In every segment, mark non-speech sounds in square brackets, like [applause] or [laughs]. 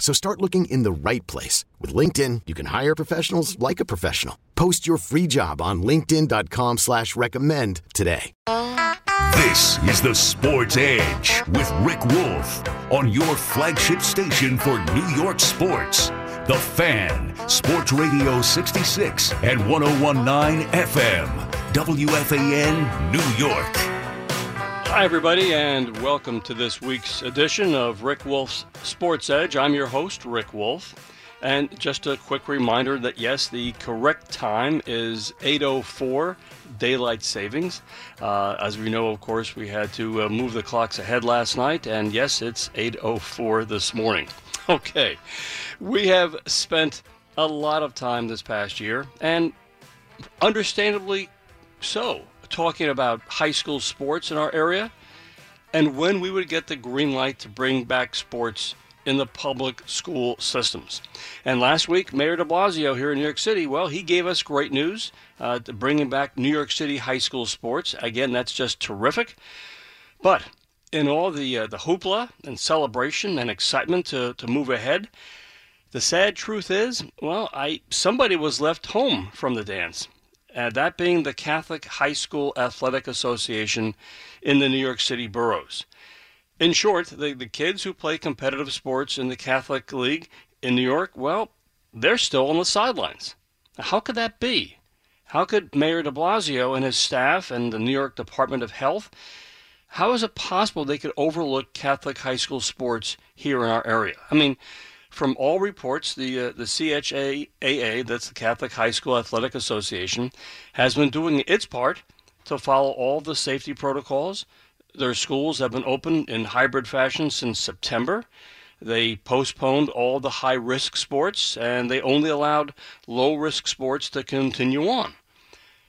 So start looking in the right place. With LinkedIn, you can hire professionals like a professional. Post your free job on linkedin.com slash recommend today. This is the Sports Edge with Rick Wolff on your flagship station for New York sports. The Fan, Sports Radio 66 and 1019 FM, WFAN, New York. Hi, everybody, and welcome to this week's edition of Rick Wolff's Sports Edge. I'm your host, Rick Wolff. And just a quick reminder that yes, the correct time is 8:04 daylight savings. Uh, as we know, of course, we had to uh, move the clocks ahead last night, and yes, it's 8:04 this morning. [laughs] Okay, we have spent a lot of time this past year, and understandably so, talking about high school sports in our area and when we would get the green light to bring back sports in the public school systems. And last week, Mayor de Blasio here in New York City, well, he gave us great news uh, to bringing back New York City high school sports. Again, that's just terrific. But in all the uh, the hoopla and celebration and excitement to, to move ahead, the sad truth is, well, I somebody was left home from the dance uh, that being the Catholic High School Athletic Association in the New York City boroughs. In short, the, the kids who play competitive sports in the Catholic League in New York, well, they're still on the sidelines. How could that be? How could Mayor de Blasio and his staff and the New York Department of Health, how is it possible they could overlook Catholic high school sports here in our area? I mean, from all reports, the uh, the CHSAA, that's the Catholic High School Athletic Association, has been doing its part to follow all the safety protocols. Their schools have been open in hybrid fashion since September. They postponed all the high risk sports and they only allowed low risk sports to continue on.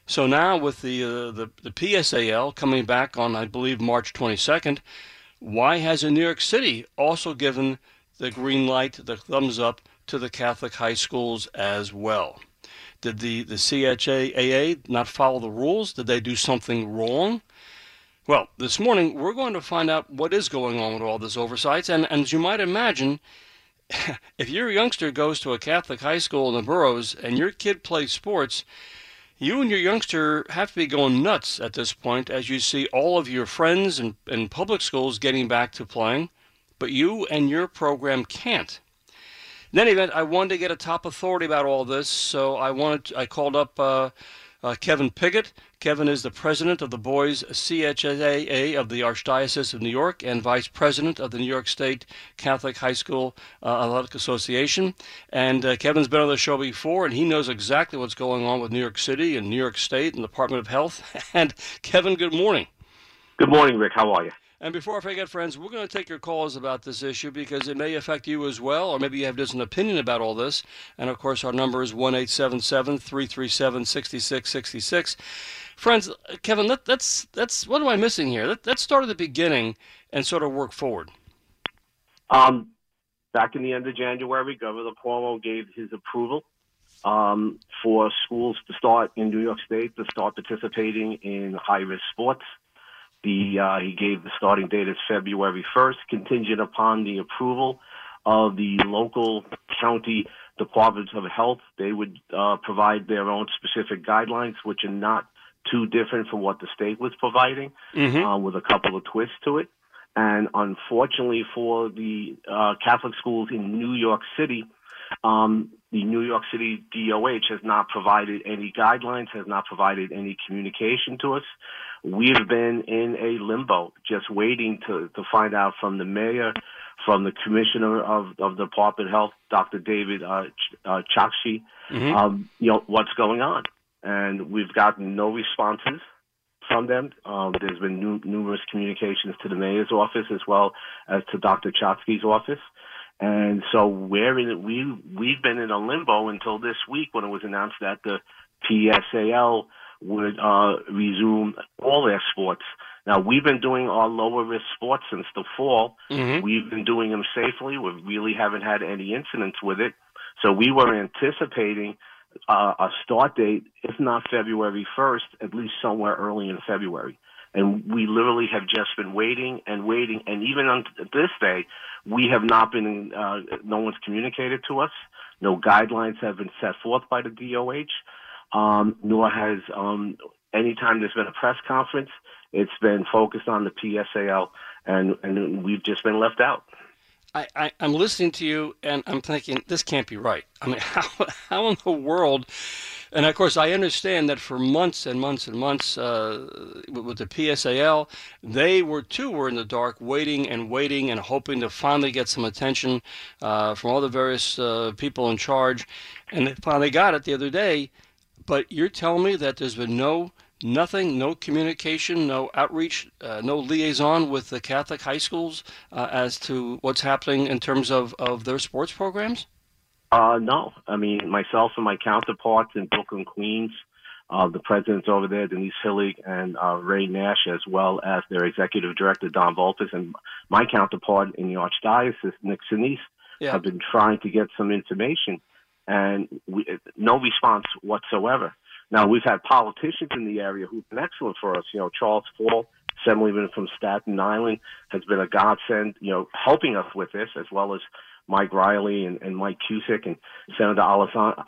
So now, with the, uh, the, the PSAL coming back on, I believe, March 22nd, why hasn't New York City also given the green light, the thumbs up to the Catholic high schools as well. Did the, the CHSAA not follow the rules? Did they do something wrong? Well, this morning we're going to find out what is going on with all this oversight. And, and as you might imagine, [laughs] if your youngster goes to a Catholic high school in the boroughs and your kid plays sports, you and your youngster have to be going nuts at this point as you see all of your friends and, and public schools getting back to playing but you and your program can't. In any event, I wanted to get a top authority about all this, so I wanted I called up uh, uh, Kevin Piggott. Kevin is the president of the Boys CHSAA of the Archdiocese of New York and vice president of the New York State Catholic High School uh, Athletic Association. And uh, Kevin's been on the show before, and he knows exactly what's going on with New York City and New York State and the Department of Health. [laughs] And Kevin, good morning. Good morning, Rick. How are you? And before I forget, friends, we're going to take your calls about this issue because it may affect you as well, or maybe you have just an opinion about all this. And of course, our number is 1 337 6666. Friends, Kevin, let, that's, that's what am I missing here? Let, let's start at the beginning and sort of work forward. Um, back in the end of January, Governor Cuomo gave his approval um, for schools to start in New York State to start participating in high risk sports. The uh, he gave the starting date as February 1st, contingent upon the approval of the local county departments of health. They would uh, provide their own specific guidelines, which are not too different from what the state was providing, mm-hmm. uh, with a couple of twists to it. And unfortunately for the uh, Catholic schools in New York City, um, the New York City DOH has not provided any guidelines, has not provided any communication to us. We've been in a limbo, just waiting to, to find out from the mayor, from the commissioner of, of the Department of Health, Dr. David uh, Ch- uh, Chokshi, mm-hmm. um, you know, what's going on. And we've gotten no responses from them. Um, there's been nu- numerous communications to the mayor's office as well as to Dr. Chokshi's office. And so we're in, we, we've been in a limbo until this week when it was announced that the PSAL would uh, resume all their sports. Now we've been doing our lower risk sports since the fall. Mm-hmm. We've been doing them safely. We really haven't had any incidents with it. So we were anticipating uh, a start date, if not February 1st, at least somewhere early in February. And we literally have just been waiting and waiting. And even on this day, we have not been, uh, no one's communicated to us. No guidelines have been set forth by the DOH, um, nor has, um, anytime there's been a press conference, it's been focused on the PSAL, and, and we've just been left out. I, I, am listening to you and I'm thinking, this can't be right. I mean, [laughs] how, how in the world? And of course, I understand that for months and months and months uh, with the PSAL, they were too were in the dark, waiting and waiting and hoping to finally get some attention uh, from all the various uh, people in charge. And they finally got it the other day. But you're telling me that there's been no nothing, no communication, no outreach, uh, no liaison with the Catholic high schools uh, as to what's happening in terms of, of their sports programs? Uh, no. I mean, myself and my counterparts in Brooklyn, Queens, uh, the presidents over there, Denise Hillig and uh, Ray Nash, as well as their executive director, Don Volpes, and my counterpart in the Archdiocese, Nick Sinise, yeah. have been trying to get some information, and we, no response whatsoever. Now we've had politicians in the area who've been excellent for us. You know, Charles Fall, Assemblyman from Staten Island, has been a godsend. You know, helping us with this as well as Mike Reilly and, and Mike Cusick and Senator Alessandra,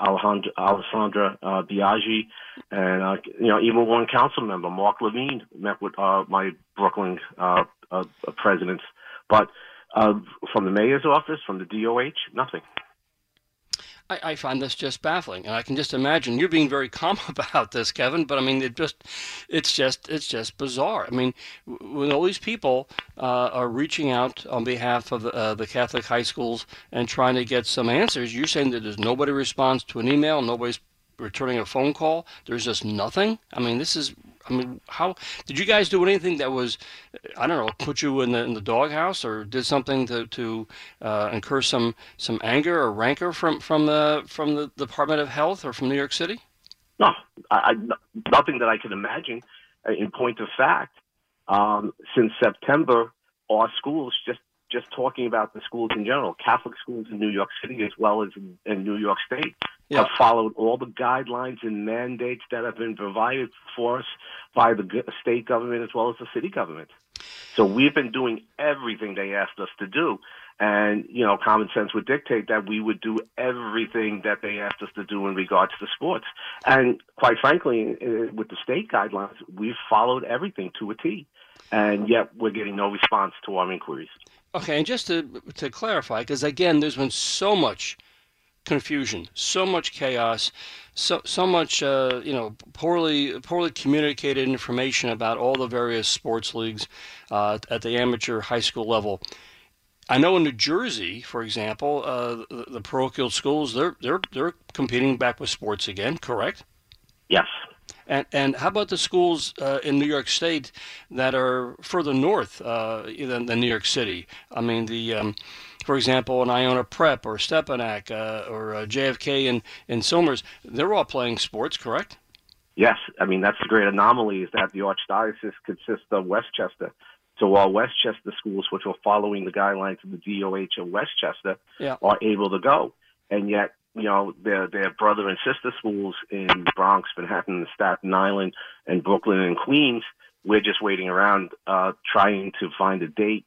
Alessandra uh, Biaggi, and uh, you know even one council member, Mark Levine, met with uh, my Brooklyn uh, uh, presidents. But uh, from the mayor's office, from the DOH, nothing. I, I, find this just baffling, and I can just imagine you're being very [laughs] calm about this, Kevin. But I mean, it just, it's just, it's just bizarre. I mean, when all these people uh, are reaching out on behalf of uh, the Catholic high schools and trying to get some answers, you're saying that there's nobody responds to an email, nobody's returning a phone call. There's just nothing. I mean, this is I mean, how did you guys do anything that was, I don't know, put you in the in the doghouse, or did something to to uh, incur some some anger or rancor from from the from the Department of Health or from New York City? No, I, nothing that I can imagine. In point of fact, um, since September, our schools just just talking about the schools in general, Catholic schools in New York City as well as in, in New York State yeah. have followed all the guidelines and mandates that have been provided for us by the state government as well as the city government. So we've been doing everything they asked us to do. And, you know, common sense would dictate that we would do everything that they asked us to do in regards to sports. And quite frankly, with the state guidelines, we've followed everything to a T. And yet we're getting no response to our inquiries. Okay, and just to to clarify, because again, there's been so much confusion, so much chaos, so so much uh, you know poorly poorly communicated information about all the various sports leagues uh, at the amateur high school level. I know in New Jersey, for example, uh, the, the parochial schools they're they're they're competing back with sports again, correct? Yes. And and how about the schools uh, in New York State that are further north uh, than, than New York City? I mean, the um, for example, in Iona Prep or Stepinac uh, or uh, JFK in in Somers, they're all playing sports, correct? Yes, I mean that's the great anomaly is that the archdiocese consists of Westchester. So while Westchester schools, which are following the guidelines of the DOH of Westchester, yeah. are able to go, and yet you know, their their brother and sister schools in Bronx, Manhattan, Staten Island, and Brooklyn and Queens. We're just waiting around, uh, trying to find a date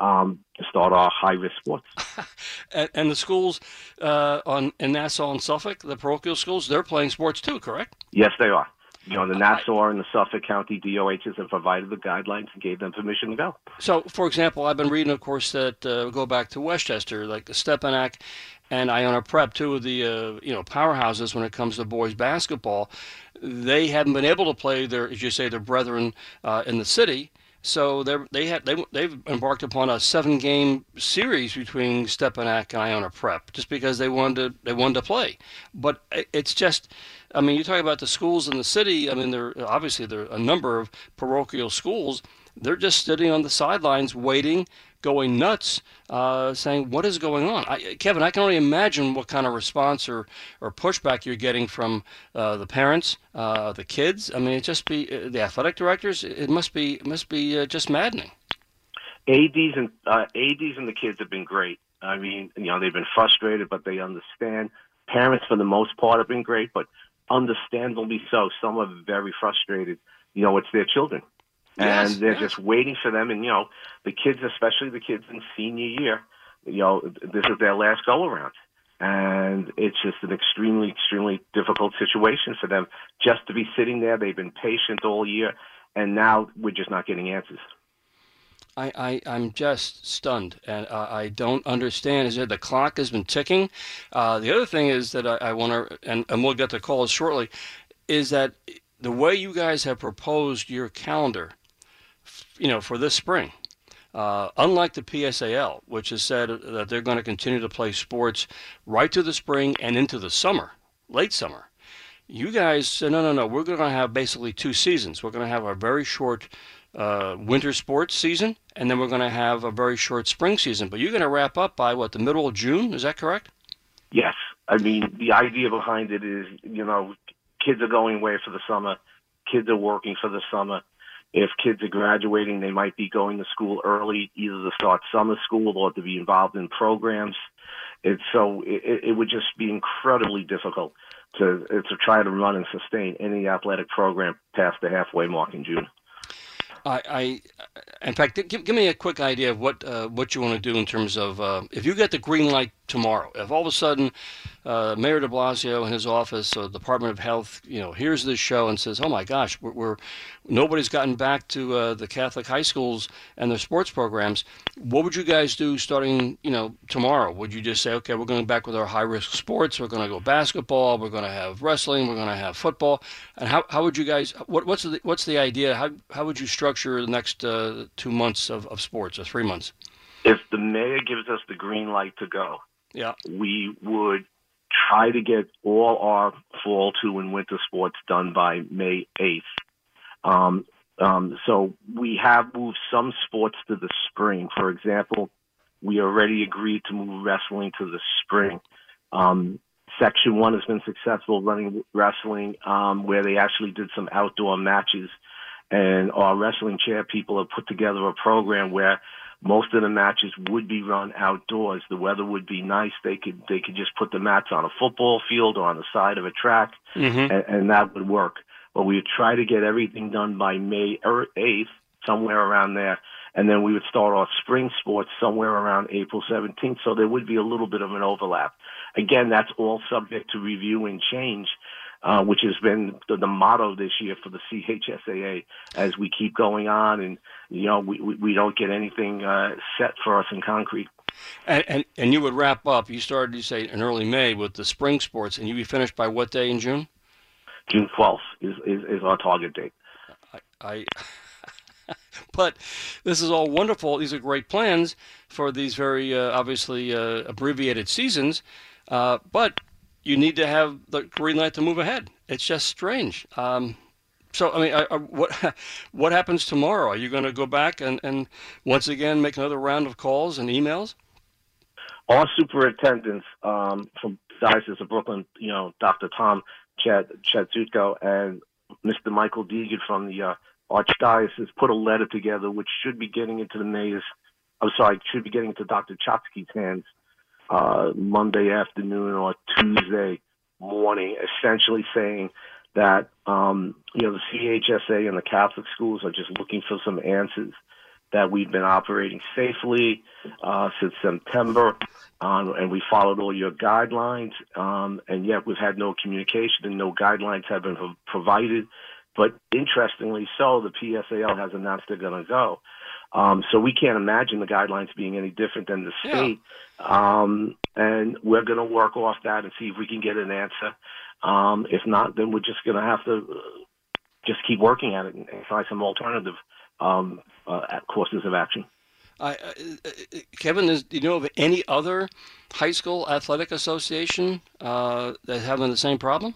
um, to start our high risk sports. [laughs] and, and, the schools uh, on in Nassau and Suffolk, the parochial schools, they're playing sports too, correct? Yes, they are. You know, the Nassau and the Suffolk County DOHs have provided the guidelines and gave them permission to go. So, for example, I've been reading, of course, that uh, go back to Westchester, like the Stepinac and Iona Prep, two of the uh, you know powerhouses when it comes to boys basketball, they haven't been able to play their, as you say, their brethren uh, in the city. So they had they they've embarked upon a seven game series between Stepinac and Iona Prep just because they wanted to they wanted to play. But it's just I mean you talk about the schools in the city. I mean there obviously there are a number of parochial schools. They're just sitting on the sidelines waiting going nuts, uh, saying, "What is going on?" I, Kevin, I can only imagine what kind of response or, or pushback you're getting from uh, the parents, uh, the kids. I mean, it just be uh, the athletic directors. It must be must be uh, just maddening. Ads and uh, ads and the kids have been great. I mean, you know, they've been frustrated, but they understand. Parents, for the most part, have been great, but understandably so. Some are very frustrated. You know, it's their children and they're yes. just waiting for them. And you know, the kids, especially the kids in senior year, you know, this is their last go around, and it's just an extremely, extremely difficult situation for them just to be sitting there. They've been patient all year, and now we're just not getting answers. I, I, I'm just stunned, and uh, I don't understand. Is that the clock has been ticking? Uh, the other thing is that I, I want to, and, and we'll get the calls shortly, is that the way you guys have proposed your calendar you know, for this spring. Uh, unlike the PSAL, which has said that they're going to continue to play sports right to the spring and into the summer, late summer, you guys said, no, no, no, we're going to have basically two seasons. We're going to have a very short uh, winter sports season, and then we're going to have a very short spring season. But you're going to wrap up by what, the middle of June? Is that correct? Yes. I mean, the idea behind it is, you know, kids are going away for the summer, kids are working for the summer if kids are graduating, they might be going to school early, either to start summer school or to be involved in programs. It's so it, it would just be incredibly difficult to to try to run and sustain any athletic program past the halfway mark in June. I, I in fact, give, give me a quick idea of what uh, what you want to do in terms of uh, if you get the green light tomorrow. If all of a sudden uh, Mayor De Blasio and his office, or the Department of Health, you know, hears this show and says, "Oh my gosh, we're, we're nobody's gotten back to uh, the Catholic high schools and their sports programs," what would you guys do starting, you know, tomorrow? Would you just say, "Okay, we're going back with our high risk sports. We're going to go basketball. We're going to have wrestling. We're going to have football." And how, how would you guys? What, what's the what's the idea? How how would you structure the next uh, two months of, of sports or three months? If the mayor gives us the green light to go, yeah. We would try to get all our fall two and winter sports done by May 8th. Um, um, so we have moved some sports to the spring. For example, we already agreed to move wrestling to the spring. Um, Section one has been successful running wrestling, um, where they actually did some outdoor matches. And our wrestling chair people have put together a program where most of the matches would be run outdoors. The weather would be nice. They could they could just put the mats on a football field or on the side of a track, mm-hmm. and, and that would work. But we would try to get everything done by May eighth, somewhere around there, and then we would start our spring sports somewhere around April seventeenth. So there would be a little bit of an overlap. Again, that's all subject to review and change uh, which has been the, the, motto this year for the CHSAA as we keep going on and, you know, we, we, we don't get anything uh, set for us in concrete. And, and, and you would wrap up, you started, you say, in early May with the spring sports, and you'd be finished by what day in June? June 12th is, is, is our target date. I, I [laughs] but this is all wonderful. These are great plans for these very uh, obviously uh, abbreviated seasons. Uh, but you need to have the green light to move ahead. It's just strange. Um, so, I mean, I, I, what [laughs] what happens tomorrow? Are you going to go back and, and once again make another round of calls and emails? Our superintendents um, from Diocese of Brooklyn, you know, Dr. Tom Chad Chadzutko and Mr. Michael Deegan from the uh, Archdiocese put a letter together, which should be getting into the mayor's. I'm sorry, should be getting into Dr. Chokshi's hands uh, Monday afternoon or Tuesday morning, essentially saying that um, you know the CHSAA and the Catholic schools are just looking for some answers. That we've been operating safely uh, since September, um, and we followed all your guidelines, um, and yet we've had no communication and no guidelines have been provided. But interestingly so, the PSAL has announced they're going to go. Um, so we can't imagine the guidelines being any different than the state. Yeah. Um, and we're going to work off that and see if we can get an answer. Um, if not, then we're just going to have to uh, just keep working at it and find some alternative um, uh, courses of action. Uh, Kevin, is, do you know of any other high school athletic association uh, that having the same problem?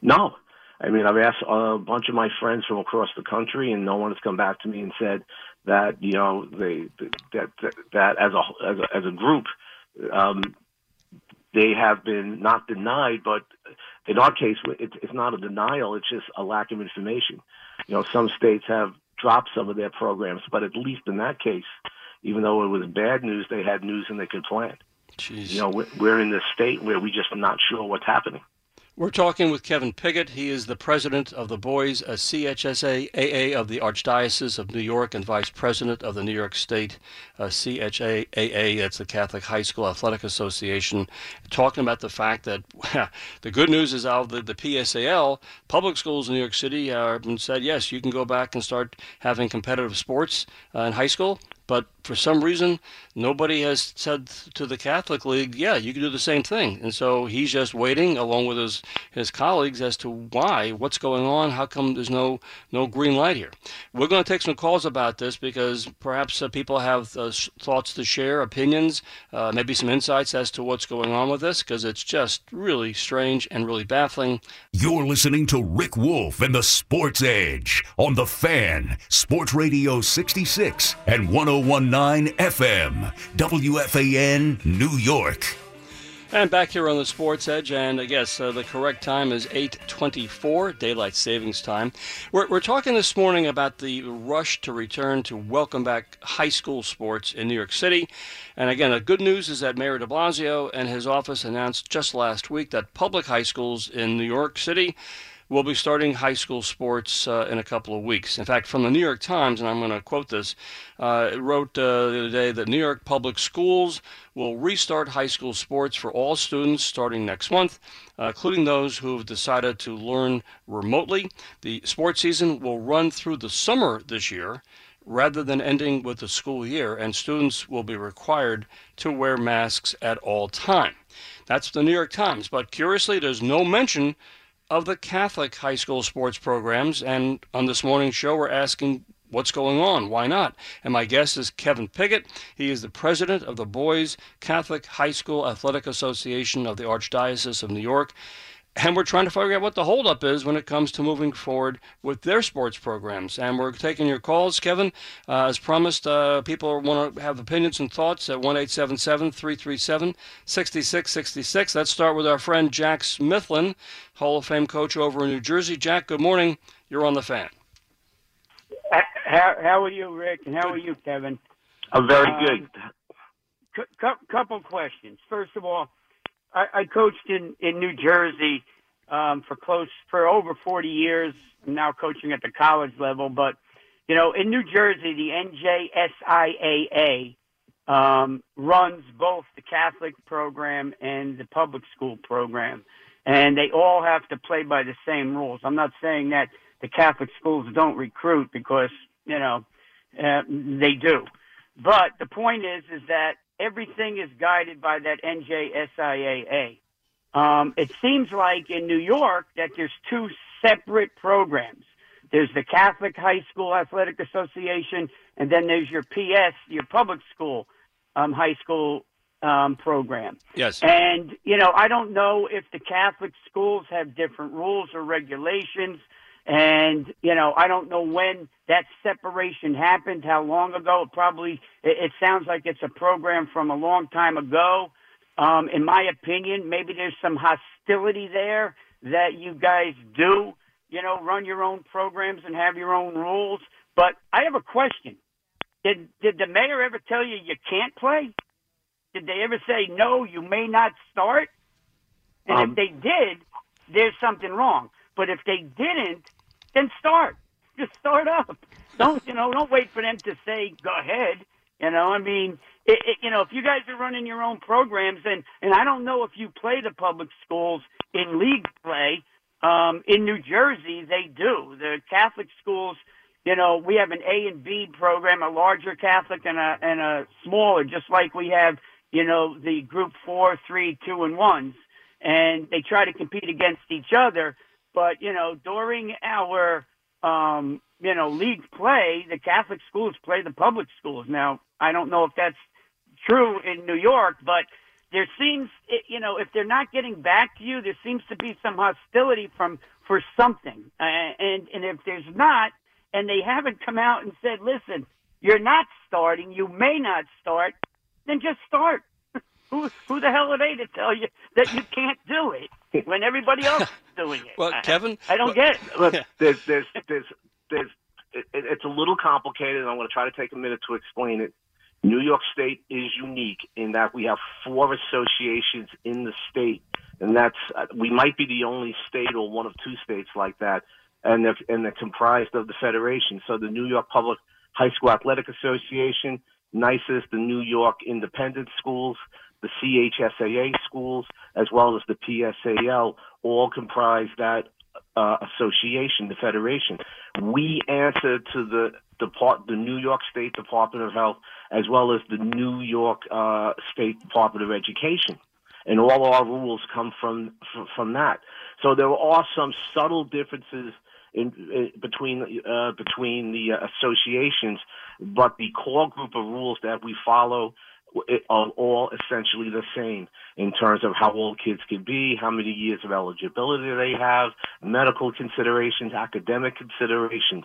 No. I mean, I've asked a bunch of my friends from across the country, and no one has come back to me and said that you know they that that, that as a as a, as a group um, they have been not denied, but in our case, it's not a denial; it's just a lack of information. You know, some states have dropped some of their programs, but at least in that case, even though it was bad news, they had news and they could plan. Jeez. You know, we're in this state where we're just not sure what's happening. We're talking with Kevin Piggott. He is the president of the Boys uh, CHSA AA of the Archdiocese of New York and vice president of the New York State uh, CHSAA, that's the Catholic High School Athletic Association, talking about the fact that [laughs] the good news is out the, the PSAL, public schools in New York City have said, yes, you can go back and start having competitive sports uh, in high school. But for some reason, nobody has said to the Catholic League, yeah, you can do the same thing. And so he's just waiting, along with his, his colleagues, as to why, what's going on, how come there's no, no green light here. We're going to take some calls about this because perhaps uh, people have uh, thoughts to share, opinions, uh, maybe some insights as to what's going on with this, because it's just really strange and really baffling. You're listening to Rick Wolff and the Sports Edge on The Fan, Sports Radio 66 and 101. 1019 FM, WFAN, New York. And back here on the Sports Edge, and I guess uh, the correct time is 8:24 daylight savings time. We're, we're talking this morning about the rush to return to welcome back high school sports in New York City. And again, the good news is that Mayor De Blasio and his office announced just last week that public high schools in New York City will be starting high school sports uh, in a couple of weeks. In fact, from the New York Times, and I'm going to quote this, uh, it wrote uh, the other day that New York public schools will restart high school sports for all students starting next month, uh, including those who have decided to learn remotely. The sports season will run through the summer this year rather than ending with the school year, and students will be required to wear masks at all time. That's the New York Times. But curiously, there's no mention of the Catholic high school sports programs. And on this morning's show, we're asking what's going on? Why not? And my guest is Kevin Piggott. He is the president of the Boys Catholic High School Athletic Association of the Archdiocese of New York and we're trying to figure out what the holdup is when it comes to moving forward with their sports programs. And we're taking your calls, Kevin. Uh, as promised, uh, people want to have opinions and thoughts at 1 337 6666. Let's start with our friend Jack Smithlin, Hall of Fame coach over in New Jersey. Jack, good morning. You're on the fan. How, how are you, Rick? And how are you, Kevin? I'm very um, good. C- couple questions. First of all, I, I coached in in New Jersey um, for close for over 40 years. I'm now coaching at the college level, but you know, in New Jersey, the NJSIAA um, runs both the Catholic program and the public school program, and they all have to play by the same rules. I'm not saying that the Catholic schools don't recruit because you know uh, they do, but the point is is that everything is guided by that NJSIAA. Um, it seems like in New York that there's two separate programs. There's the Catholic High School Athletic Association, and then there's your PS, your public school um, high school um, program. Yes. And, you know, I don't know if the Catholic schools have different rules or regulations. And, you know, I don't know when that separation happened, how long ago. It probably, it, it sounds like it's a program from a long time ago. Um, in my opinion, maybe there's some hostility there that you guys do, you know, run your own programs and have your own rules. But I have a question. Did, did the mayor ever tell you you can't play? Did they ever say, no, you may not start? And um, if they did, there's something wrong. But if they didn't, then start. Just start up. Don't you know? Don't wait for them to say go ahead. You know, I mean, it, it, you know, if you guys are running your own programs, and and I don't know if you play the public schools in league play. Um, in New Jersey, they do. The Catholic schools you know, we have an A and B program, a larger Catholic and a and a smaller, just like we have, you know, the group four, three, two, and ones, and they try to compete against each other. But you know, during our um, you know league play, the Catholic schools play the public schools. Now, I don't know if that's true in New York, but there seems, you know, if they're not getting back to you, there seems to be some hostility from for something, and and if there's not, and they haven't come out and said, listen, you're not starting, you may not start, then just start. [laughs] who, who the hell are they to tell you that you can't do it [laughs] when everybody else is doing it? [laughs] well, Kevin, I, I don't well, get it. Look, there's, there's, there's, there's, it, it's a little complicated, and I'm going to try to take a minute to explain it. New York State is unique in that we have four associations in the state, and that's uh, we might be the only state or one of two states like that and they're, and they're comprised of the federation. So the New York Public High School Athletic Association, NYSUS, the New York Independent Schools, the CHSAA schools, as well as the PSAL, all comprise that uh, association, the federation. We answer to the Depart- the New York State Department of Health, as well as the New York uh, State Department of Education and all our rules come from from that. So there are some subtle differences in, in between uh, between the uh, associations, but the core group of rules that we follow are all essentially the same in terms of how old kids can be, how many years of eligibility they have, medical considerations, academic considerations.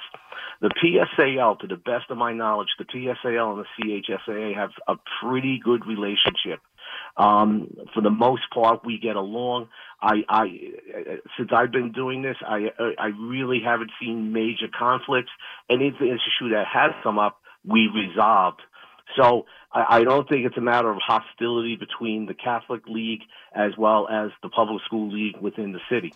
The PSAL, to the best of my knowledge, the PSAL and the CHSAA have a pretty good relationship. Um, for the most part, we get along. I, I, since I've been doing this, I, I really haven't seen major conflicts. Any issue that has come up, we resolved. So I, I don't think it's a matter of hostility between the Catholic League as well as the public school league within the city.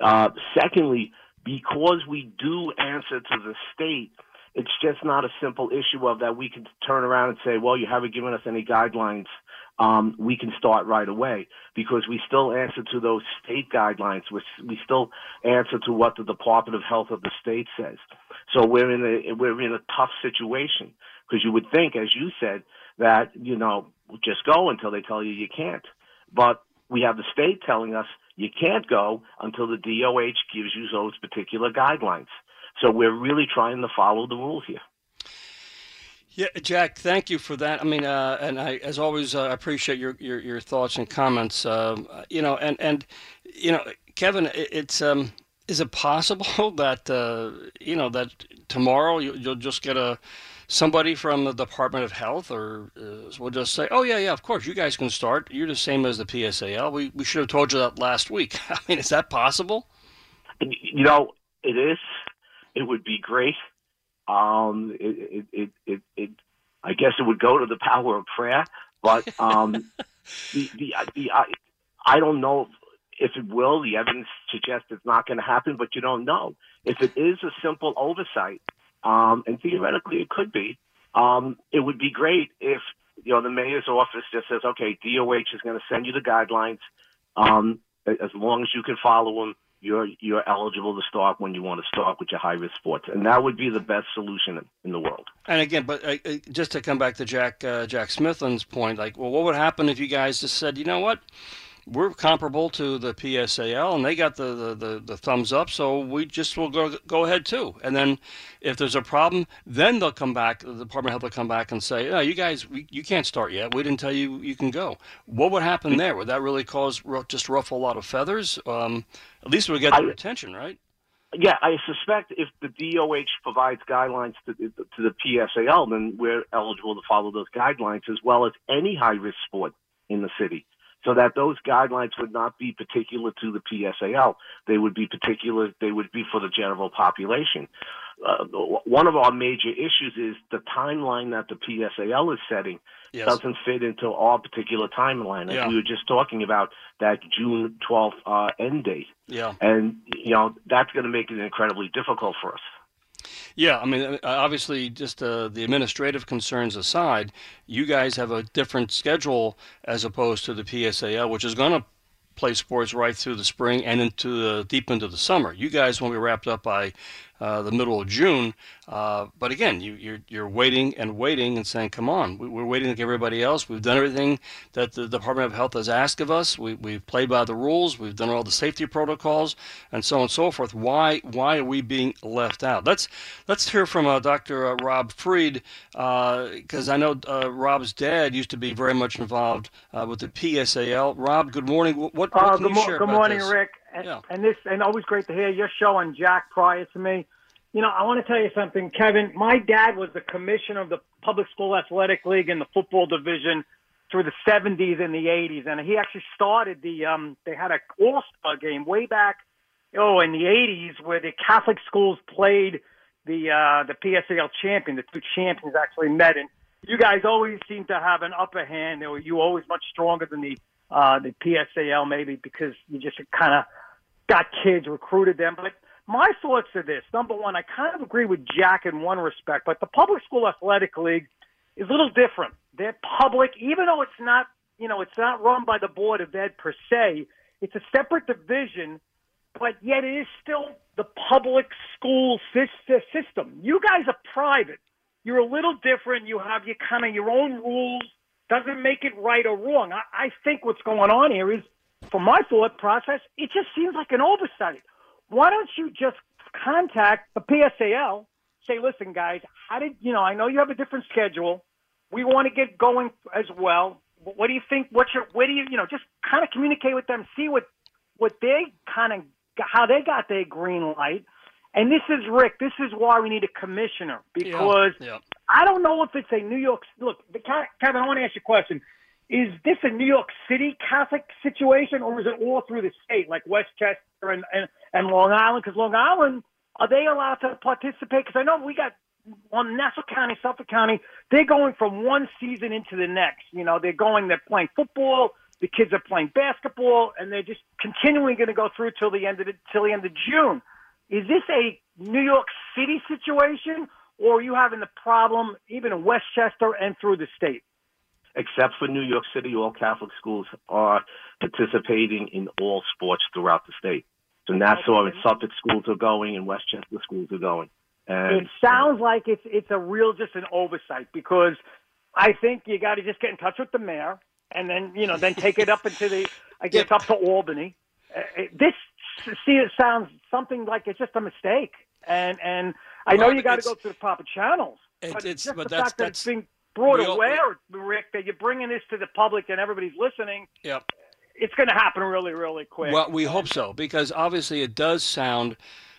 Uh, secondly, because we do answer to the state, it's just not a simple issue of that we can turn around and say, well, you haven't given us any guidelines um, we can start right away because we still answer to those state guidelines. We, we still answer to what the Department of Health of the state says. So we're in a we're in a tough situation because you would think, as you said, that you know just go until they tell you you can't. But we have the state telling us you can't go until the DOH gives you those particular guidelines. So we're really trying to follow the rules here. Yeah, Jack, thank you for that. I mean, uh, and I, as always, uh, appreciate your, your, your thoughts and comments. Um, you know, and and you know, Kevin, it's um, is it possible [laughs] that uh, you know that tomorrow you, will just get a somebody from the Department of Health, or uh, will just say, "Oh yeah, yeah, of course, you guys can start. You're the same as the PSAL. We we should have told you that last week." [laughs] I mean, is that possible? You know, it is. It would be great. Um, it, it, it, it, I guess it would go to the power of prayer, but um, [laughs] the, the, the, I, I don't know if it will. The evidence suggests it's not going to happen, but you don't know. If it is a simple oversight, um, and theoretically it could be, um, it would be great if you know the mayor's office just says, okay, DOH is going to send you the guidelines. Um, as long as you can follow them, you're you're eligible to start when you want to start with your high risk sports, and that would be the best solution in the world. And again, but uh, uh, just to come back to Jack uh, Jack Smithlin's point, like, well, what would happen if you guys just said, you know what? We're comparable to the PSAL, and they got the, the, the, the, thumbs up, so we just will go go ahead too. And then if there's a problem, then they'll come back. The Department of Health will come back and say, "No, you guys, we, you can't start yet. We didn't tell you you can go." What would happen there? Would that really cause just ruffle a lot of feathers? Um, at least we get their I, attention, right? Yeah, I suspect if the DOH provides guidelines to, to the PSAL, then we're eligible to follow those guidelines as well as any high risk sport in the city so that those guidelines would not be particular to the PSAL. They would be particular, they would be for the general population. Uh, one of our major issues is the timeline that the PSAL is setting yes. doesn't fit into our particular timeline. Yeah. we were just talking about that June 12th uh, end date. Yeah. And, you know, that's going to make it incredibly difficult for us. Yeah, I mean, uh, obviously, just uh, the administrative concerns aside, you guys have a different schedule as opposed to the PSAL, which is going to play sports right through the spring and into the deep into the summer. You guys won't be wrapped up by uh, the middle of June. Uh, but again, you, you're you're waiting and waiting and saying, "Come on, we, are waiting like everybody else. We've done everything that the Department of Health has asked of us. We, we've played by the rules. We've done all the safety protocols, and so on and so forth. Why why are we being left out? Let's let's hear from uh, Dr. Uh, Rob Freed because uh, I know uh, Rob's dad used to be very much involved with the PSAL. Rob, good morning. What, what can you mo- share good morning, this? Rick. And, yeah. and this and always great to hear your show on Jack prior to me. You know, I want to tell you something, Kevin. My dad was the commissioner of the Public School Athletic League in the football division through the 70s and the 80s, and he actually started the. Um, they had a All Star game way back, oh, in the 80s, where the Catholic schools played the uh, the PSAL champion. The two champions actually met, and you guys always seem to have an upper hand. You always much stronger than the uh, the PSAL, maybe because you just kind of got kids, recruited them. But my thoughts are this: number one, I kind of agree with Jack in one respect, but the public school athletic league is a little different. They're public, even though it's not, you know, it's not run by the board of ed per se. It's a separate division, but yet it is still the public school system. You guys are private. You're a little different. You have your kind of your own rules. Doesn't make it right or wrong. I, I think what's going on here is, from my thought process, it just seems like an oversight. Why don't you just contact the PSAL? Say, listen, guys, how did you know? I know you have a different schedule. We want to get going as well. What do you think? What's your? Where do you? You know, just kind of communicate with them. See what what they kind of how they got their green light. And this is Rick. This is why we need a commissioner because yeah, yeah. I don't know if it's a New York. Look, Kevin, I want to ask you a question. Is this a New York City Catholic situation, or is it all through the state, like Westchester and and, and Long Island? Because Long Island, are they allowed to participate? Because I know we got on Nassau County, Suffolk County, they're going from one season into the next. You know, they're going, they're playing football, the kids are playing basketball, and they're just continually going to go through till the end of the, till the end of June. Is this a New York City situation, or are you having the problem even in Westchester and through the state? Except for New York City, all Catholic schools are participating in all sports throughout the state. So Nassau and Suffolk schools are going, and Westchester schools are going. And, it sounds like it's it's a real just an oversight because I think you got to just get in touch with the mayor and then you know then take it up into the I guess yep. up to Albany. Uh, this see it sounds something like it's just a mistake, and and I know well, you got to go through the proper channels. It, but it's just but the that's fact that that's it's being brought we Rick, that you're bringing this to the public and everybody's listening. Yep. It's going to happen really, really quick. Well, we hope so because obviously it does sound.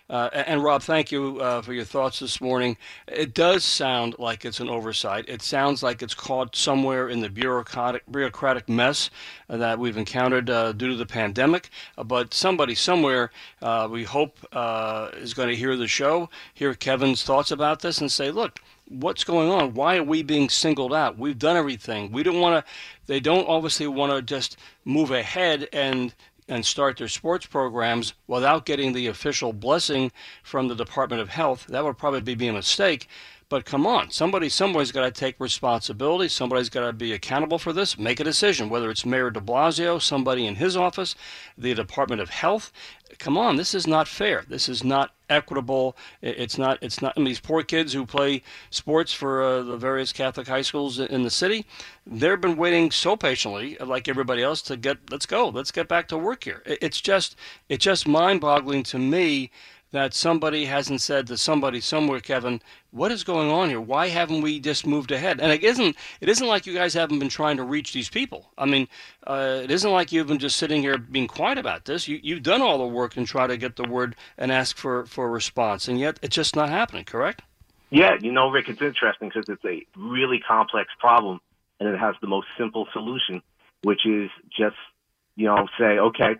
Uh, and Rob, thank you uh, for your thoughts this morning. It does sound like it's an oversight. It sounds like it's caught somewhere in the bureaucratic bureaucratic mess that we've encountered uh, due to the pandemic. But somebody somewhere, uh, we hope, uh, is going to hear the show, hear Kevin's thoughts about this, and say, "Look, what's going on? Why are we being singled out? We've done everything. We don't want to." They don't obviously want to just move ahead and and start their sports programs without getting the official blessing from the Department of Health, that would probably be a mistake. But come on, somebody somebody's got to take responsibility. Somebody's got to be accountable for this. Make a decision, whether it's Mayor De Blasio, somebody in his office, the Department of Health. Come on, this is not fair. This is not equitable. It's not. It's not. Mean, these poor kids who play sports for uh, the various Catholic high schools in the city, they've been waiting so patiently, like everybody else, to get. Let's go. Let's get back to work here. It's just. It's just mind-boggling to me that somebody hasn't said to somebody somewhere, Kevin, what is going on here? Why haven't we just moved ahead? And it isn't it isn't like you guys haven't been trying to reach these people. I mean, uh, it isn't like you've been just sitting here being quiet about this. You you've done all the work and try to get the word and ask for for a response, and yet it's just not happening. Correct? Yeah, you know, Rick, it's interesting because it's a really complex problem, and it has the most simple solution, which is just you know say, okay,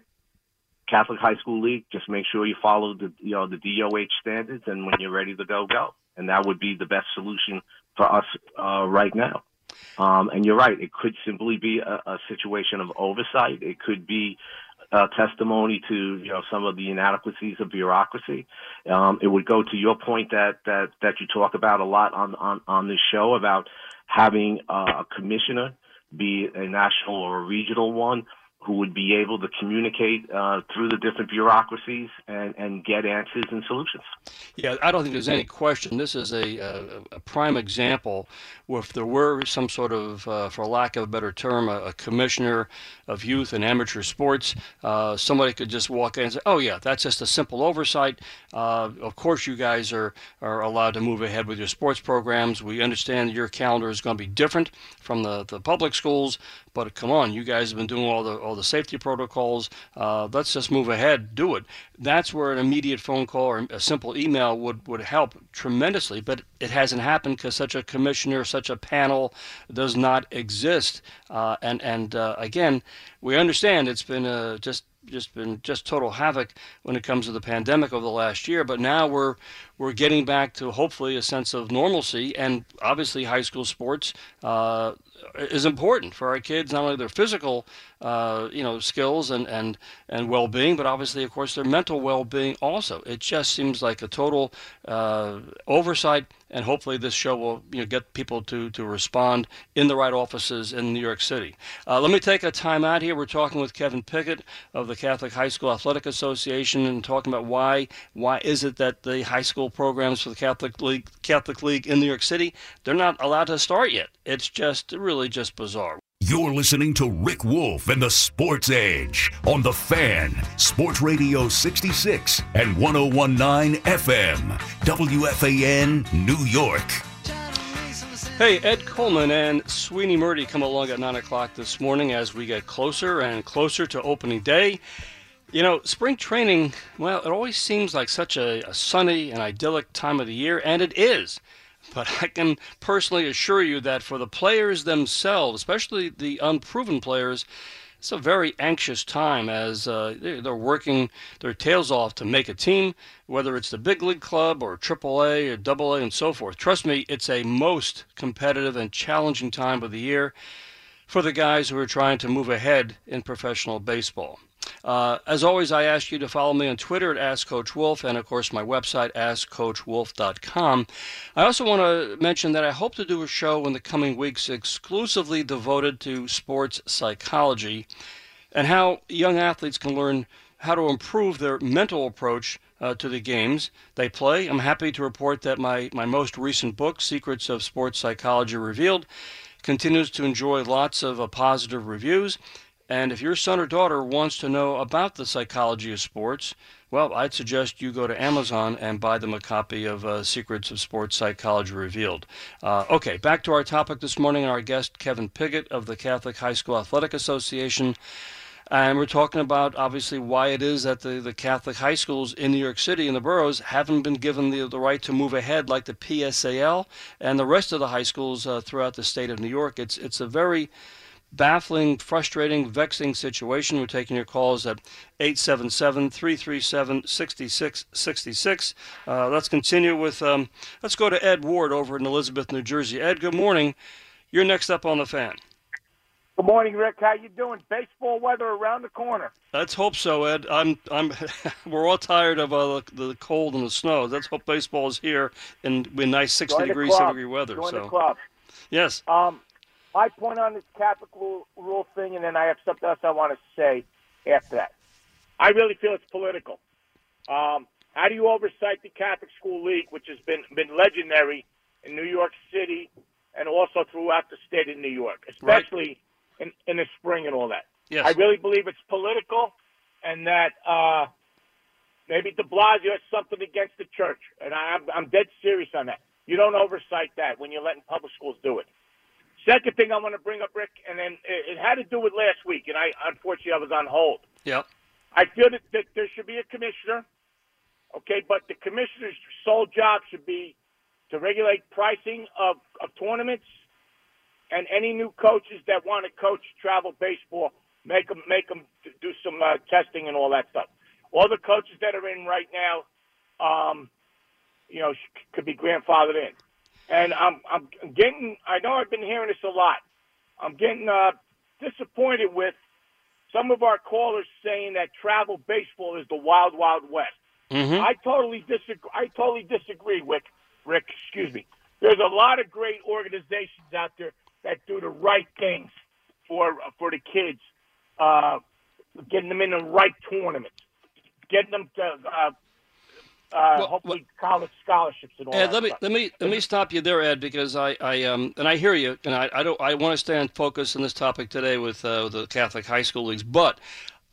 Catholic High School League, just make sure you follow the you know the DOH standards, and when you're ready to go, go. And that would be the best solution for us uh, right now. Um, and you're right; it could simply be a, a situation of oversight. It could be uh, testimony to you know some of the inadequacies of bureaucracy. Um, it would go to your point that that that you talk about a lot on on on this show about having a commissioner, be a national or a regional one, who would be able to communicate uh, through the different bureaucracies and, and get answers and solutions. Yeah, I don't think there's any question. This is a, a, a prime example where if there were some sort of, uh, for lack of a better term, a, a, commissioner of youth and amateur sports, uh, somebody could just walk in and say, oh, yeah, that's just a simple oversight. Uh, of course, you guys are, are allowed to move ahead with your sports programs. We understand your calendar is going to be different from the, the public schools, but come on, you guys have been doing all the all the safety protocols. Uh, let's just move ahead, do it. That's where an immediate phone call or a simple email would would help tremendously. But it hasn't happened because such a commissioner, such a panel, does not exist. Uh, and and uh, again, we understand it's been uh, just just been just total havoc when it comes to the pandemic over the last year. But now we're we're getting back to hopefully a sense of normalcy, and obviously high school sports uh, is important for our kids, not only their physical, uh, you know, skills and and and well-being, but obviously, of course, their mental well-being also. It just seems like a total uh, oversight and hopefully this show will you know, get people to, to respond in the right offices in New York City. Uh, let me take a time out here. We're talking with Kevin Pickett of the Catholic High School Athletic Association and talking about why why is it that the high school programs for the Catholic League Catholic League in New York City they're not allowed to start yet. It's just really just bizarre. You're listening to Rick Wolff and the Sports Edge on the Fan, Sports Radio 66 and 1019 FM, WFAN, New York. Hey, Ed Coleman and Sweeney Murti come along at 9 o'clock this morning as we get closer and closer to opening day. You know, spring training, well, it always seems like such a, a sunny and idyllic time of the year, and it is. But I can personally assure you that for the players themselves, especially the unproven players, it's a very anxious time as uh, they're working their tails off to make a team, whether it's the big league club or AAA or AA and so forth. Trust me, it's a most competitive and challenging time of the year for the guys who are trying to move ahead in professional baseball. Uh, as always, I ask you to follow me on Twitter at Ask Coach Wolff and, of course, my website, AskCoachWolff.com. I also want to mention that I hope to do a show in the coming weeks exclusively devoted to sports psychology and how young athletes can learn how to improve their mental approach uh, to the games they play. I'm happy to report that my, my most recent book, Secrets of Sports Psychology Revealed, continues to enjoy lots of uh, positive reviews. And if your son or daughter wants to know about the psychology of sports, well, I'd suggest you go to Amazon and buy them a copy of uh, Secrets of Sports Psychology Revealed. Uh, okay, back to our topic this morning. Our guest, Kevin Pickett of the Catholic High School Athletic Association. And we're talking about obviously why it is that the, the Catholic high schools in New York City and the boroughs haven't been given the, the right to move ahead like the PSAL and the rest of the high schools uh, throughout the state of New York. It's, it's a very baffling, frustrating, vexing situation. We're taking your calls at 877 337 6666. Uh, let's continue with, um, let's go to Ed Ward over in Elizabeth, New Jersey. Ed, good morning. You're next up on the fan. Good morning, Rick. How you doing? Baseball weather around the corner. Let's hope so, Ed. I'm, I'm. [laughs] we're all tired of uh, the cold and the snow. Let's hope baseball is here in, in nice 60 Join degrees, 70 degree weather. Join so. the club. Yes. Um, my point on this Catholic rule, rule thing, and then I have something else I want to say after that. I really feel it's political. Um, how do you oversight the Catholic School League, which has been been legendary in New York City and also throughout the state of New York, especially right. in, in the spring and all that? Yes. I really believe it's political, and that uh, maybe De Blasio has something against the church, and I'm, I'm dead serious on that. You don't oversight that when you're letting public schools do it. Second thing I want to bring up, Rick, and then it, it had to do with last week, and I unfortunately I was on hold. Yep. I feel that, that there should be a commissioner, okay, but the commissioner's sole job should be to regulate pricing of, of tournaments and any new coaches that want to coach travel baseball, make them make them do some uh, testing and all that stuff. All the coaches that are in right now, um, you know, could be grandfathered in and I'm I'm getting. I know I've been hearing this a lot. I'm getting uh, disappointed with some of our callers saying that travel baseball is the wild wild west. Mm-hmm. I totally disagree. I totally disagree, Rick. Rick, excuse me. There's a lot of great organizations out there that do the right things for for the kids uh, getting them in the right tournaments, getting them to uh, uh, Well, hopefully college scholarships and all Ed, that. let me stuff. let me let me stop you there, Ed, because I, I um and I hear you, and I, I don't I want to stay on focus on this topic today with uh, the Catholic high school leagues, but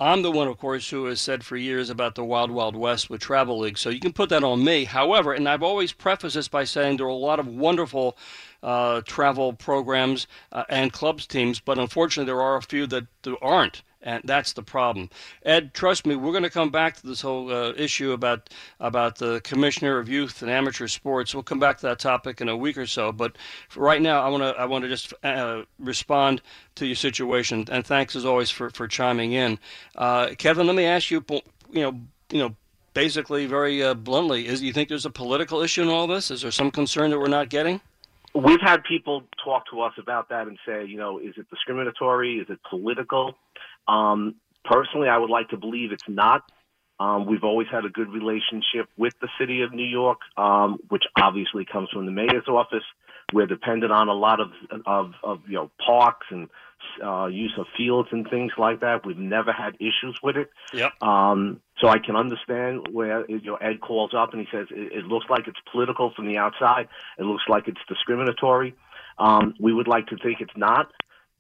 I'm the one, of course, who has said for years about the Wild Wild West with travel leagues. So you can put that on me. However, and I've always prefaced this by saying there are a lot of wonderful uh, travel programs uh, and clubs teams, but unfortunately there are a few that aren't. And that's the problem. Ed, trust me, we're going to come back to this whole uh, issue about about the commissioner of youth and amateur sports. We'll come back to that topic in a week or so. But right now, I want to I want to just uh, respond to your situation. And thanks as always for, for chiming in, uh, Kevin. Let me ask you, you know, you know, basically very uh, bluntly, is you think there's a political issue in all this? Is there some concern that we're not getting? We've had people talk to us about that and say, you know, is it discriminatory? Is it political? Um, personally, I would like to believe it's not. Um, we've always had a good relationship with the city of New York, um, which obviously comes from the mayor's office. We're dependent on a lot of of, of you know parks and uh, use of fields and things like that. We've never had issues with it. Yep. Um, so I can understand where you know Ed calls up and he says it, it looks like it's political from the outside. It looks like it's discriminatory. Um, we would like to think it's not.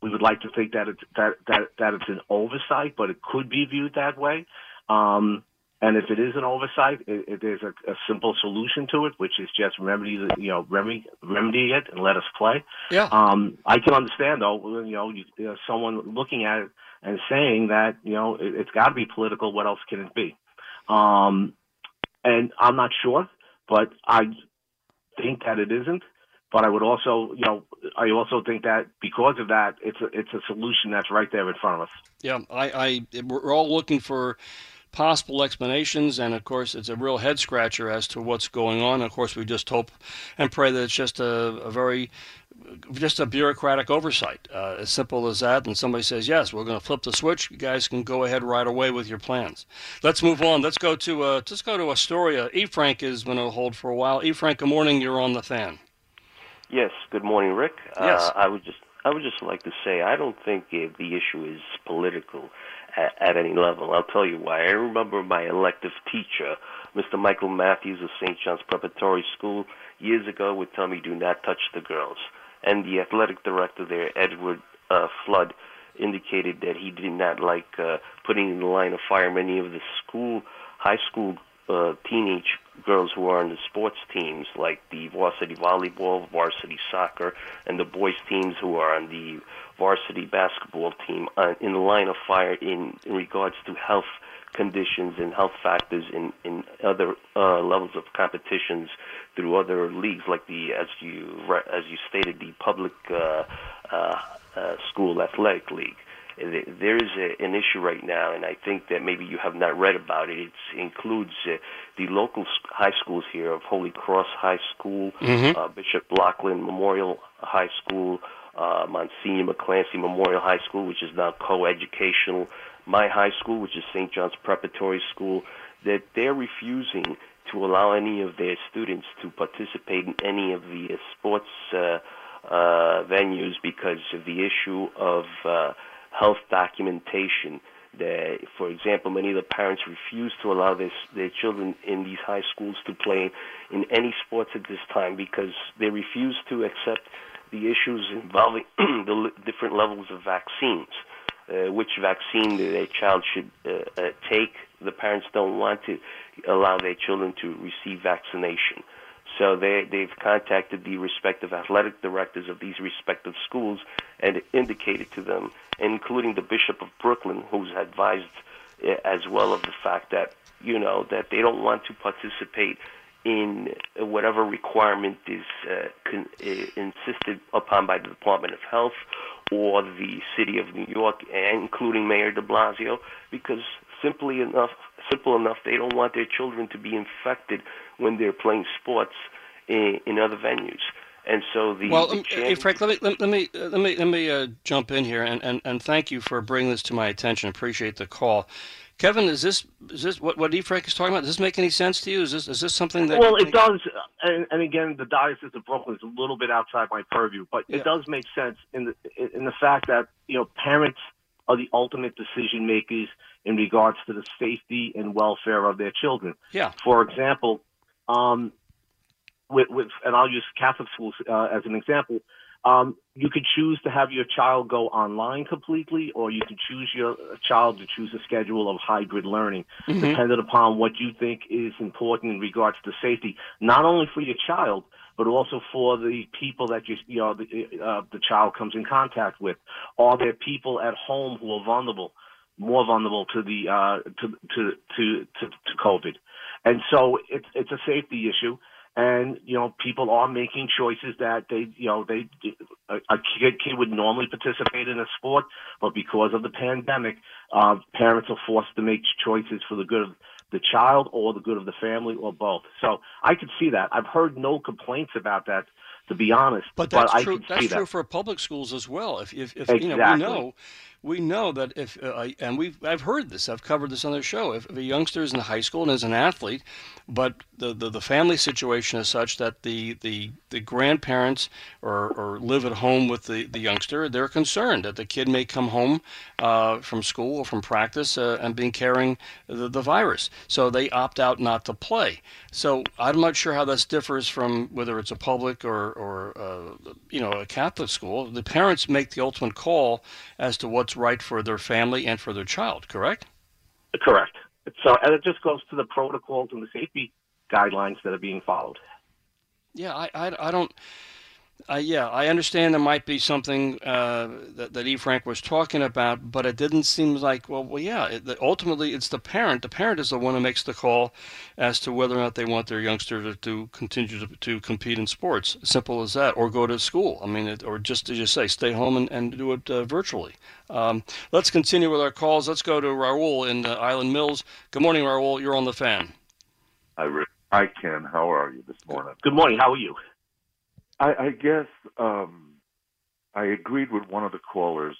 We would like to think that it's that that that it's an oversight, but it could be viewed that way. Um, and if it is an oversight, it, it, there's a, a simple solution to it, which is just remedy the you know remedy remedy it and let us play. Yeah. Um, I can understand though, you know, you, you know, someone looking at it and saying that you know it, it's got to be political. What else can it be? Um, and I'm not sure, but I think that it isn't. But I would also, you know, I also think that because of that, it's a it's a solution that's right there in front of us. Yeah, I, I we're all looking for possible explanations, and of course, it's a real head scratcher as to what's going on. Of course, we just hope and pray that it's just a, a very just a bureaucratic oversight, uh, as simple as that. And somebody says, "Yes, we're going to flip the switch. You guys can go ahead right away with your plans." Let's move on. Let's go to uh, let's go to Astoria. E. Frank is going to hold for a while. E. Frank, good morning. You're on the fan. Yes. Good morning, Rick. Yes. Uh, I would just I would just like to say I don't think uh, the issue is political at, at any level. I'll tell you why. I remember my elective teacher, Mr. Michael Matthews of St. John's Preparatory School, years ago would tell me, "Do not touch the girls." And the athletic director there, Edward uh, Flood, indicated that he did not like uh, putting in the line of fire many of the school, high school uh, teenage girls who are on the sports teams, like the varsity volleyball, varsity soccer, and the boys teams who are on the varsity basketball team, uh, in the line of fire in, in regards to health conditions and health factors in in other uh, levels of competitions through other leagues, like the as you as you stated, the public uh, uh, uh, school athletic league there is a, an issue right now, and I think that maybe you have not read about it. It includes uh, the local high schools here of Holy Cross High School, Mhm. uh, Bishop Loughlin Memorial High School, uh, Monsignor McClancy Memorial High School, which is now co-educational, my high school, which is St. John's Preparatory School, that they're refusing to allow any of their students to participate in any of the sports uh, uh, venues because of the issue of uh, health documentation. That, for example, many of the parents refuse to allow their their children in these high schools to play in any sports at this time because they refuse to accept the issues involving [clears throat] the different levels of vaccines. Uh, which vaccine their child should uh, uh, take? The parents don't want to allow their children to receive vaccination. So they, they've contacted the respective athletic directors of these respective schools and indicated to them, including the Bishop of Brooklyn, who's advised uh, as well of the fact that, you know, that they don't want to participate in whatever requirement is uh, con- uh, insisted upon by the Department of Health or the City of New York, including Mayor de Blasio, because simply enough, simple enough, they don't want their children to be infected when they're playing sports in, in other venues. And so the Well, the um, hey, Frank, let me let, let me uh, let me let me uh, jump in here and, and, and thank you for bringing this to my attention. Appreciate the call, Kevin. Is this is this what what E. Frank is talking about? Does this make any sense to you? Is this is this something that? Well, it think- does, and, and again, the Diocese of Brooklyn is a little bit outside my purview, but Yeah. it does make sense in the in the fact that you know parents are the ultimate decision makers in regards to the safety and welfare of their children. Yeah. For example, um, with, with and I'll use Catholic schools uh, as an example. Um, you could choose to have your child go online completely, or you can choose your child to choose a schedule of hybrid learning, Mhm. dependent upon what you think is important in regards to safety, not only for your child, but also for the people that you, you know, the, uh, the child comes in contact with. Are there people at home who are vulnerable, more vulnerable to the uh, to, to to to to COVID? And so it's it's a safety issue and you know people are making choices that they you know they a, a kid kid would normally participate in a sport but because of the pandemic uh parents are forced to make choices for the good of the child or the good of the family or both so i could see that i've heard no complaints about that to be honest But that's I true. That's see true that. for public schools as well. If, if, if you know, we know, we know that if, uh, and we've, I've heard this. I've covered this on the show. If, if a youngster is in high school and is an athlete, but the, the, the family situation is such that the, the, the grandparents or, or live at home with the, the youngster, they're concerned that the kid may come home uh, from school or from practice uh, and being carrying the, the virus. So they opt out not to play. So I'm not sure how this differs from whether it's a public or, or uh, you know a Catholic school. The parents make the ultimate call as to what's right for their family and for their child. Correct? correct so and it just goes to the protocols and the safety guidelines that are being followed Yeah, I, I, I don't. Uh, yeah, I understand there might be something uh, that, that E. Frank was talking about, but it didn't seem like, well, well yeah, it, that ultimately it's the parent. The parent is the one who makes the call as to whether or not they want their youngster to, to continue to, to compete in sports. Simple as that, or go to school. I mean, it, or just as you say, stay home and, and do it uh, virtually. Um, let's continue with our calls. Let's go to Raul in uh, Highland Mills. Good morning, Raul. You're on the fan. Hi, Rick. Hi, Ken. How are you this morning? good morning how are you I, I guess um, I agreed with one of the callers.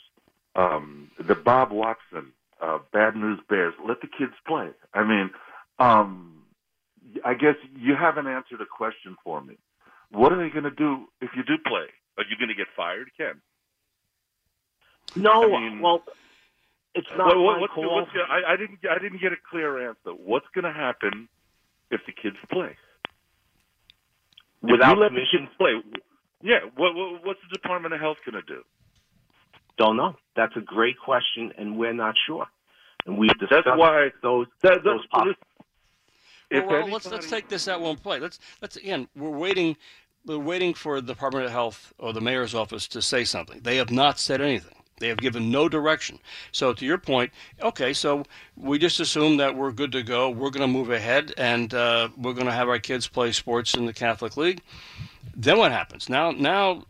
Um, the Bob Watson, uh, Bad News Bears, let the kids play. I mean, um, I guess you haven't answered a question for me. What are they going to do if you do play? Are you going to get fired, Ken? no I mean- well it's not What- what- my what's, call. what's, I, I didn't. I didn't get a clear answer. What's going to happen if the kids play? If Without you permission? the kids play, yeah. What, what, what's the Department of Health going to do? Don't know. That's a great question, and we're not sure. And we've discussed That's why those that, those pop- listen, if well, well, let's let's take this at one play. Let's let's again. We're waiting. We're waiting for the Department of Health or the mayor's office to say something. They have not said anything. They have given no direction. So to your point, okay, so we just assume that we're good to go. We're going to move ahead, and uh, we're going to have our kids play sports in the Catholic League. Then what happens? Now, now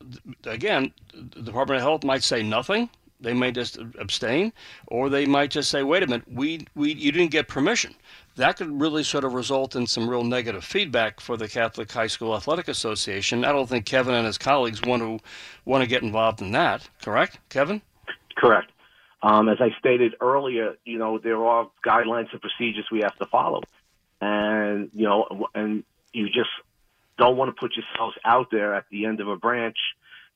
again, the Department of Health might say nothing. They may just abstain, or they might just say, "Wait a minute, we, we you didn't get permission." That could really sort of result in some real negative feedback for the Catholic High School Athletic Association. I don't think Kevin and his colleagues want to want to get involved in that. Correct, Kevin? Correct. Um, as I stated earlier, you know there are guidelines and procedures we have to follow, and you know, and you just don't want to put yourselves out there at the end of a branch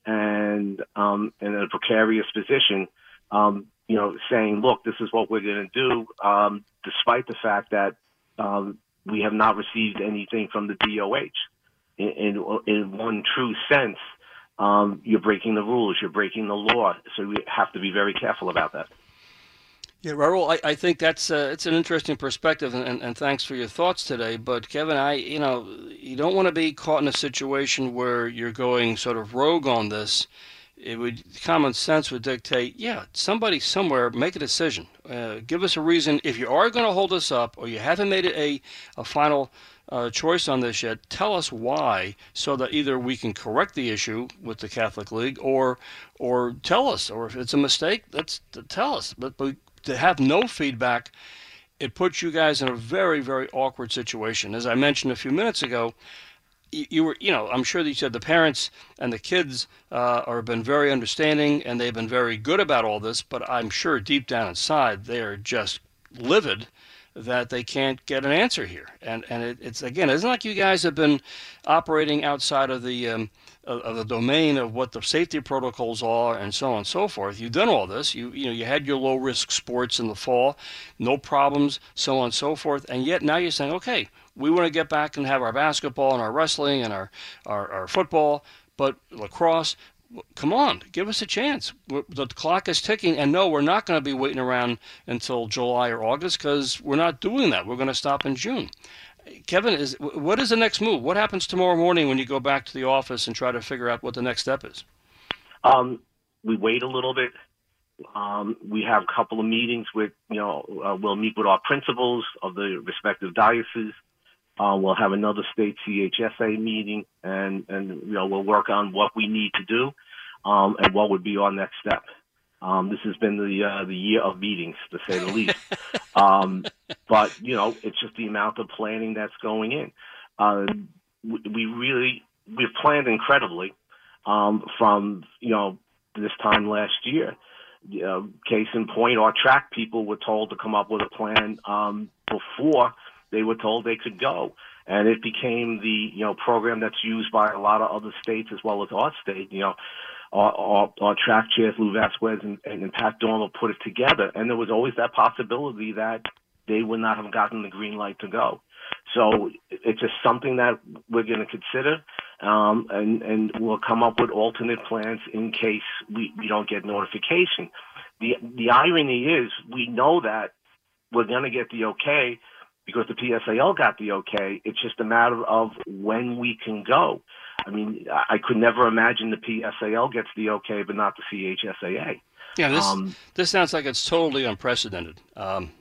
and um, in a precarious position. Um, you know, saying, "Look, this is what we're going to do," um, despite the fact that um, we have not received anything from the DOH. In, in, in one true sense, um, you're breaking the rules, you're breaking the law. So we have to be very careful about that. Yeah, Raul, I, I think that's uh, it's an interesting perspective, and, and, and thanks for your thoughts today. But Kevin, I you know you don't want to be caught in a situation where you're going sort of rogue on this. It would common sense would dictate, yeah, somebody somewhere make a decision. Uh, give us a reason if you are going to hold us up, or you haven't made it a a final uh, choice on this yet. Tell us why, so that either we can correct the issue with the Catholic League, or or tell us, or if it's a mistake, let's tell us. But, but to have no feedback, it puts you guys in a very, very awkward situation. As I mentioned a few minutes ago, you, you were, you know, I'm sure that you said the parents and the kids uh, are been very understanding and they've been very good about all this, but I'm sure deep down inside they are just livid that they can't get an answer here. And and it, it's again, it's not like you guys have been operating outside of the um, of the domain of what the safety protocols are and so on and so forth. You've done all this. You you know you had your low risk sports in the fall, no problems, so on and so forth. And yet now you're saying, okay, we want to get back and have our basketball and our wrestling and our our, our football, but lacrosse. Come on, give us a chance. The clock is ticking, and no, we're not going to be waiting around until July or August because we're not doing that. We're going to stop in June. Kevin, is what is the next move? What happens tomorrow morning when you go back to the office and try to figure out what the next step is? Um, we wait a little bit. Um, we have a couple of meetings with, you know, uh, we'll meet with our principals of the respective dioceses. Uh, we'll have another state CHSAA meeting, and and you know we'll work on what we need to do, um, and what would be our next step. Um, this has been the uh, the year of meetings, to say the least. [laughs] um, but you know, it's just the amount of planning that's going in. Uh, we, we really we've planned incredibly um, from you know this time last year. Uh, case in point, our track people were told to come up with a plan um, before they were told they could go, and it became the you know program that's used by a lot of other states as well as our state. You know, our, our, our track chairs, Lou Vasquez and, and Pat Dormer, put it together. And there was always that possibility that they would not have gotten the green light to go. So it's just something that we're going to consider, um, and and we'll come up with alternate plans in case we, we don't get notification. The the irony is we know that we're going to get the okay because the PSAL got the okay. It's just a matter of when we can go. I mean, I could never imagine the PSAL gets the okay, but not the CHSAA. Yeah, this um, this sounds like it's totally unprecedented. Um,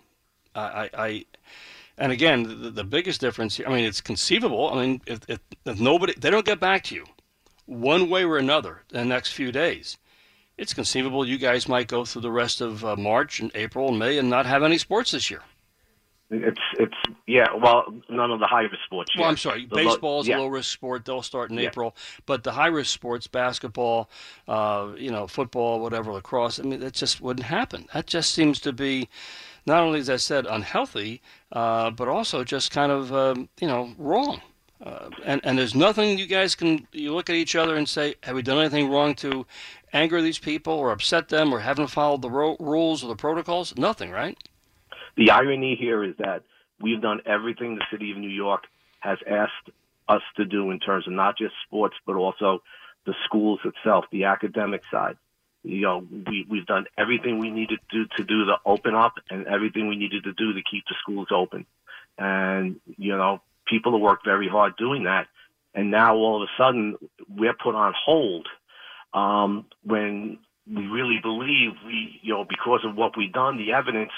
I, I, and again, the, the, biggest difference. I mean, it's conceivable. I mean, if, if, if nobody, they don't get back to you, one way or another, in the next few days, it's conceivable you guys might go through the rest of uh, March and April and May and not have any sports this year. It's it's yeah. Well, none of the high risk sports. Well, I'm sorry. Baseball is yeah. a low risk sport. They'll start in yeah. April. But the high risk sports, basketball, uh, you know, football, whatever, lacrosse. I mean, that just wouldn't happen. That just seems to be not only, as I said, unhealthy, uh, but also just kind of um, you know wrong. Uh, and and there's nothing you guys can you look at each other and say, have we done anything wrong to anger these people or upset them or haven't followed the ro- rules or the protocols? Nothing, right? The irony here is that we've done everything the city of New York has asked us to do in terms of not just sports, but also the schools itself, the academic side. You know, we, we've done everything we needed to do to do the open up and everything we needed to do to keep the schools open. And, you know, people have worked very hard doing that. And now all of a sudden we're put on hold, um, when we really believe we, you know, because of what we've done, the evidence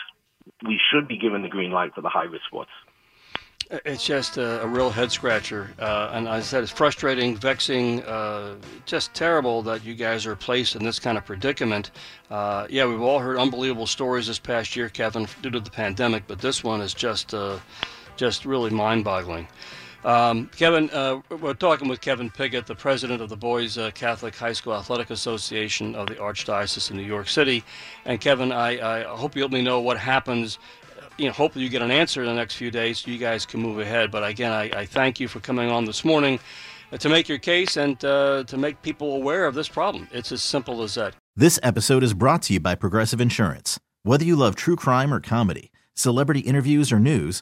we should be given the green light for the high risk sports. It's just a, a real head scratcher, uh, and I said, it's frustrating, vexing, uh, just terrible that you guys are placed in this kind of predicament. Uh, yeah, we've all heard unbelievable stories this past year, Kevin, due to the pandemic, but this one is just, uh, just really mind-boggling. Um, Kevin, uh, we're talking with Kevin Piggott, the president of the Boys uh, Catholic High School Athletic Association of the Archdiocese in New York City. And Kevin, I, I hope you let me know what happens. You know, hopefully you get an answer in the next few days so you guys can move ahead. But again, I, I thank you for coming on this morning uh, to make your case and uh, to make people aware of this problem. It's as simple as that. This episode is brought to you by Progressive Insurance. Whether you love true crime or comedy, celebrity interviews or news,